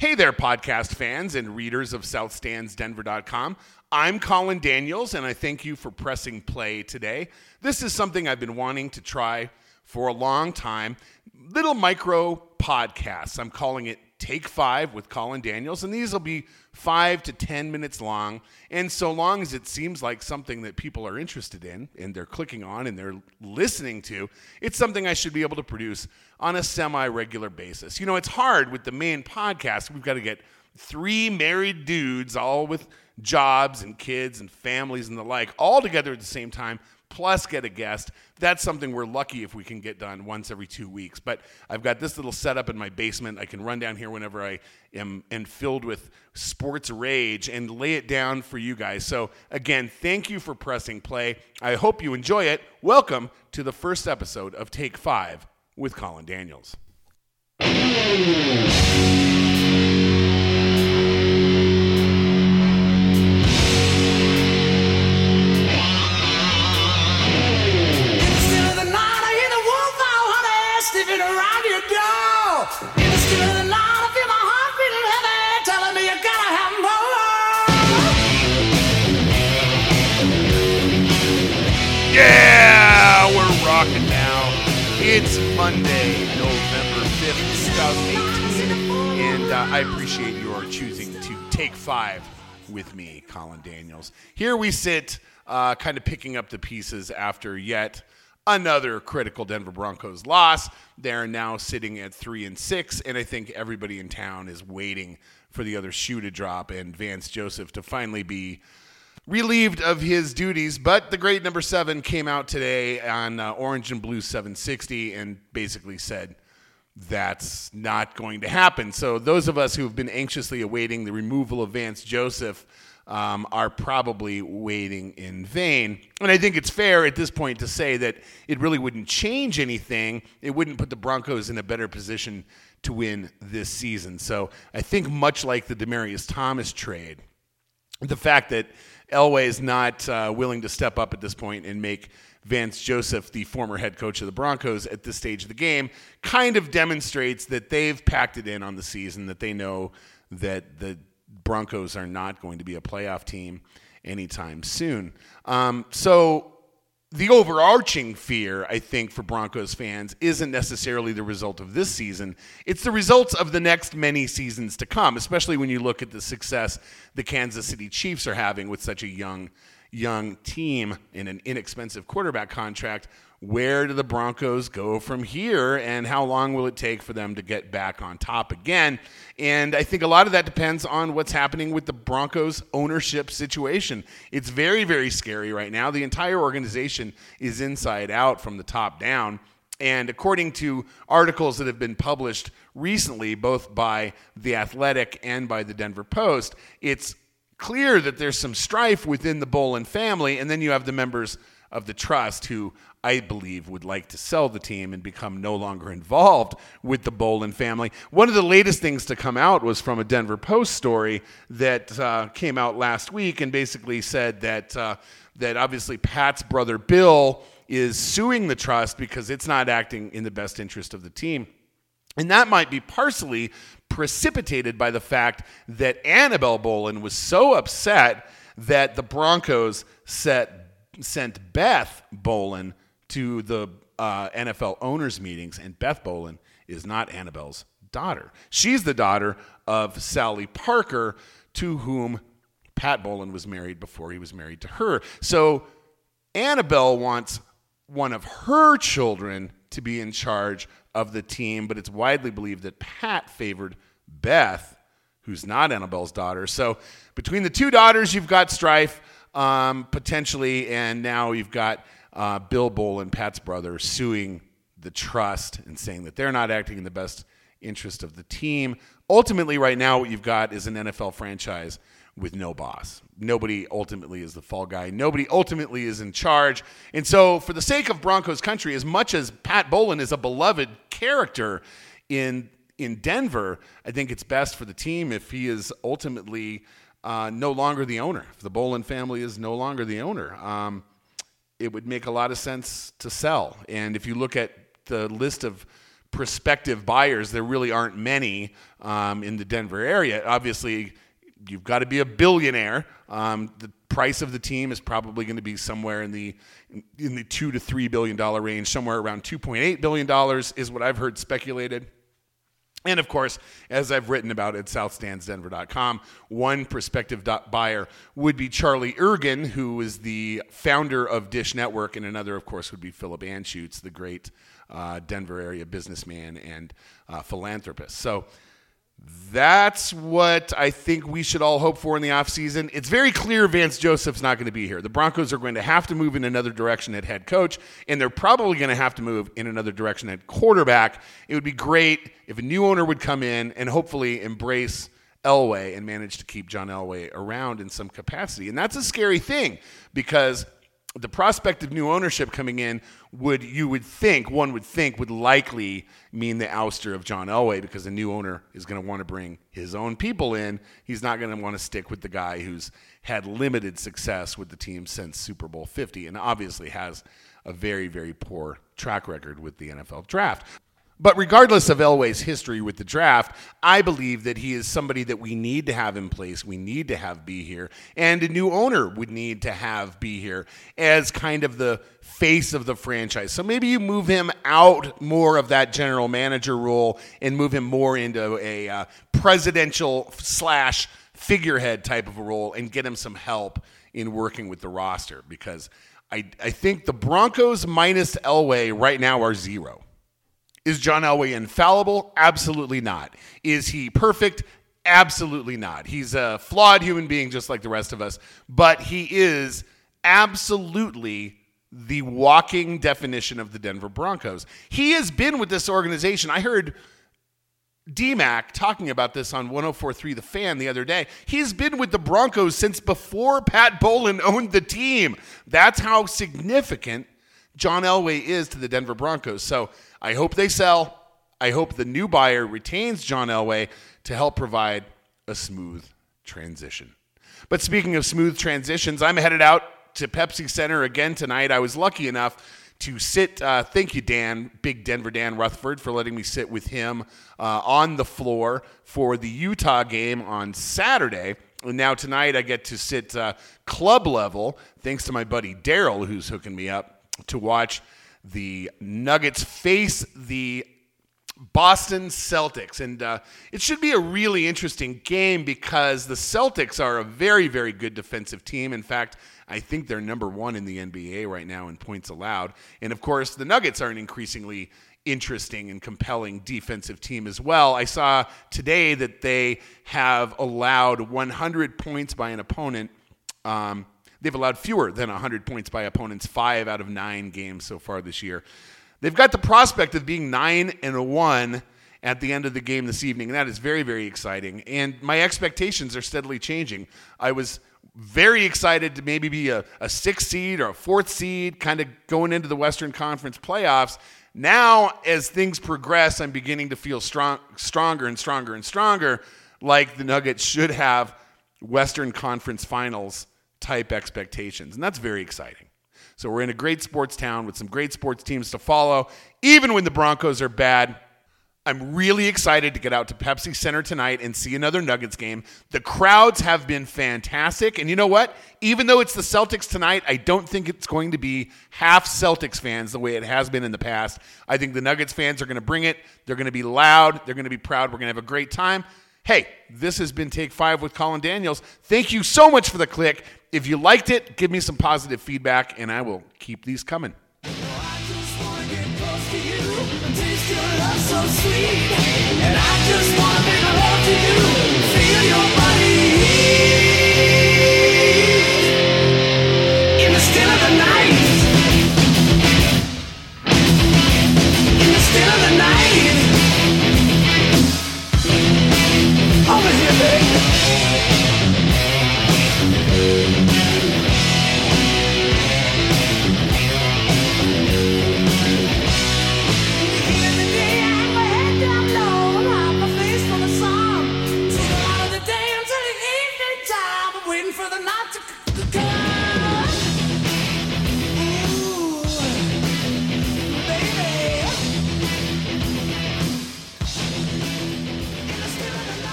Hey there, podcast fans and readers of SouthStandsDenver.com. I'm Colin Daniels, and I thank you for pressing play today. This is something I've been wanting to try for a long time. Little micro podcasts. I'm calling it Take Five with Colin Daniels, and these will be five to 10 minutes long. And so long as it seems like something that people are interested in and they're clicking on and they're listening to, it's something I should be able to produce on a semi regular basis. You know, it's hard with the main podcast. We've got to get three married dudes, all with jobs and kids and families and the like, all together at the same time plus get a guest. That's something we're lucky if we can get done once every two weeks. But I've got this little setup in my basement. I can run down here whenever I am and filled with sports rage and lay it down for you guys. So again, thank you for pressing play. I hope you enjoy it. Welcome to the first episode of Take Five with Colin Daniels. Yeah, we're rocking now. It's Monday, November 5th, 2018, and uh, I appreciate your choosing to take five with me, Colin Daniels. Here we sit, uh, kind of picking up the pieces after yet another critical Denver Broncos loss. They're now sitting at three and six, and I think everybody in town is waiting for the other shoe to drop and Vance Joseph to finally be relieved of his duties. But the great number seven came out today on uh, Orange and Blue 760 and basically said that's not going to happen. So those of us who have been anxiously awaiting the removal of Vance Joseph. Um, are probably waiting in vain. And I think it's fair at this point to say that it really wouldn't change anything. It wouldn't put the Broncos in a better position to win this season. So I think, much like the Demaryius Thomas trade, the fact that Elway is not uh, willing to step up at this point and make Vance Joseph, the former head coach of the Broncos, at this stage of the game, kind of demonstrates that they've packed it in on the season, that they know that the Broncos are not going to be a playoff team anytime soon. Um, so the overarching fear, I think, for Broncos fans isn't necessarily the result of this season. It's the results of the next many seasons to come, especially when you look at the success the Kansas City Chiefs are having with such a young, young team in an inexpensive quarterback contract where do the Broncos go from here and how long will it take for them to get back on top again? And I think a lot of that depends on what's happening with the Broncos ownership situation. It's very, very scary right now. The entire organization is inside out from the top down. And according to articles that have been published recently, both by The Athletic and by the Denver Post, it's clear that there's some strife within the Bowlen family. And then you have the members of the trust who I believe would like to sell the team and become no longer involved with the Bowlen family. One of the latest things to come out was from a Denver Post story that uh, came out last week and basically said that uh, that obviously Pat's brother Bill is suing the trust because it's not acting in the best interest of the team. And that might be partially precipitated by the fact that Annabelle Bowlen was so upset that the Broncos set sent Beth Bowlen to the uh, NFL owners' meetings, and Beth Bowlen is not Annabelle's daughter. She's the daughter of Sally Parker, to whom Pat Bowlen was married before he was married to her. So Annabelle wants one of her children to be in charge of the team, but it's widely believed that Pat favored Beth, who's not Annabelle's daughter. So between the two daughters, you've got strife um, potentially, and now you've got uh, Bill Bowlen, Pat's brother, suing the trust and saying that they're not acting in the best interest of the team. Ultimately, right now, what you've got is an NFL franchise with no boss. Nobody ultimately is the fall guy. Nobody ultimately is in charge. And so, for the sake of Broncos country, as much as Pat Bowlen is a beloved character in in Denver, I think it's best for the team if he is ultimately uh, no longer the owner. If the Bowlen family is no longer the owner, um, it would make a lot of sense to sell. And if you look at the list of prospective buyers, there really aren't many um, in the Denver area. Obviously, you've got to be a billionaire. Um, the price of the team is probably going to be somewhere in the in the two to three billion dollar range. Somewhere around two point eight billion dollars is what I've heard speculated. And of course, as I've written about at southstandsdenver.com, one prospective buyer would be Charlie Ergen, who is the founder of Dish Network, and another, of course, would be Philip Anschutz, the great uh, Denver area businessman and uh, philanthropist. So that's what I think we should all hope for in the offseason. It's very clear Vance Joseph's not going to be here. The Broncos are going to have to move in another direction at head coach, and they're probably going to have to move in another direction at quarterback. It would be great if a new owner would come in and hopefully embrace Elway and manage to keep John Elway around in some capacity. And that's a scary thing because – the prospect of new ownership coming in would you would think one would think would likely mean the ouster of John Elway because the new owner is going to want to bring his own people in. He's not going to want to stick with the guy who's had limited success with the team since Super Bowl 50 and obviously has a very very poor track record with the NFL draft. But regardless of Elway's history with the draft, I believe that he is somebody that we need to have in place. We need to have be here. And a new owner would need to have be here as kind of the face of the franchise. So maybe you move him out more of that general manager role and move him more into a uh, presidential slash figurehead type of a role and get him some help in working with the roster because I, I think the Broncos minus Elway right now are zero. Is John Elway infallible? Absolutely not. Is he perfect? Absolutely not. He's a flawed human being just like the rest of us, but he is absolutely the walking definition of the Denver Broncos. He has been with this organization. I heard DMAC talking about this on 1043 The Fan the other day. He's been with the Broncos since before Pat Bowlen owned the team. That's how significant John Elway is to the Denver Broncos. So I hope they sell. I hope the new buyer retains John Elway to help provide a smooth transition. But speaking of smooth transitions, I'm headed out to Pepsi Center again tonight. I was lucky enough to sit. Uh, thank you, Dan, Big Denver Dan Rutherford, for letting me sit with him uh, on the floor for the Utah game on Saturday. And now tonight I get to sit uh, club level, thanks to my buddy Daryl, who's hooking me up to watch the Nuggets face the Boston Celtics. And uh, it should be a really interesting game because the Celtics are a very, very good defensive team. In fact, I think they're number one in the NBA right now in points allowed. And of course, the Nuggets are an increasingly interesting and compelling defensive team as well. I saw today that they have allowed 100 points by an opponent. Um, They've allowed fewer than 100 points by opponents five out of nine games so far this year. They've got the prospect of being nine and one at the end of the game this evening, and that is very, very exciting. And my expectations are steadily changing. I was very excited to maybe be a, a sixth seed or a fourth seed, kind of going into the Western Conference playoffs. Now, as things progress, I'm beginning to feel strong, stronger and stronger and stronger, like the Nuggets should have Western Conference Finals type expectations. And that's very exciting. So we're in a great sports town with some great sports teams to follow. Even when the Broncos are bad, I'm really excited to get out to Pepsi Center tonight and see another Nuggets game. The crowds have been fantastic. And you know what? Even though it's the Celtics tonight, I don't think it's going to be half Celtics fans the way it has been in the past. I think the Nuggets fans are going to bring it. They're going to be loud. They're going to be proud. We're going to have a great time. Hey, this has been Take Five with Colin Daniels. Thank you so much for the click. If you liked it, give me some positive feedback, and I will keep these coming. Over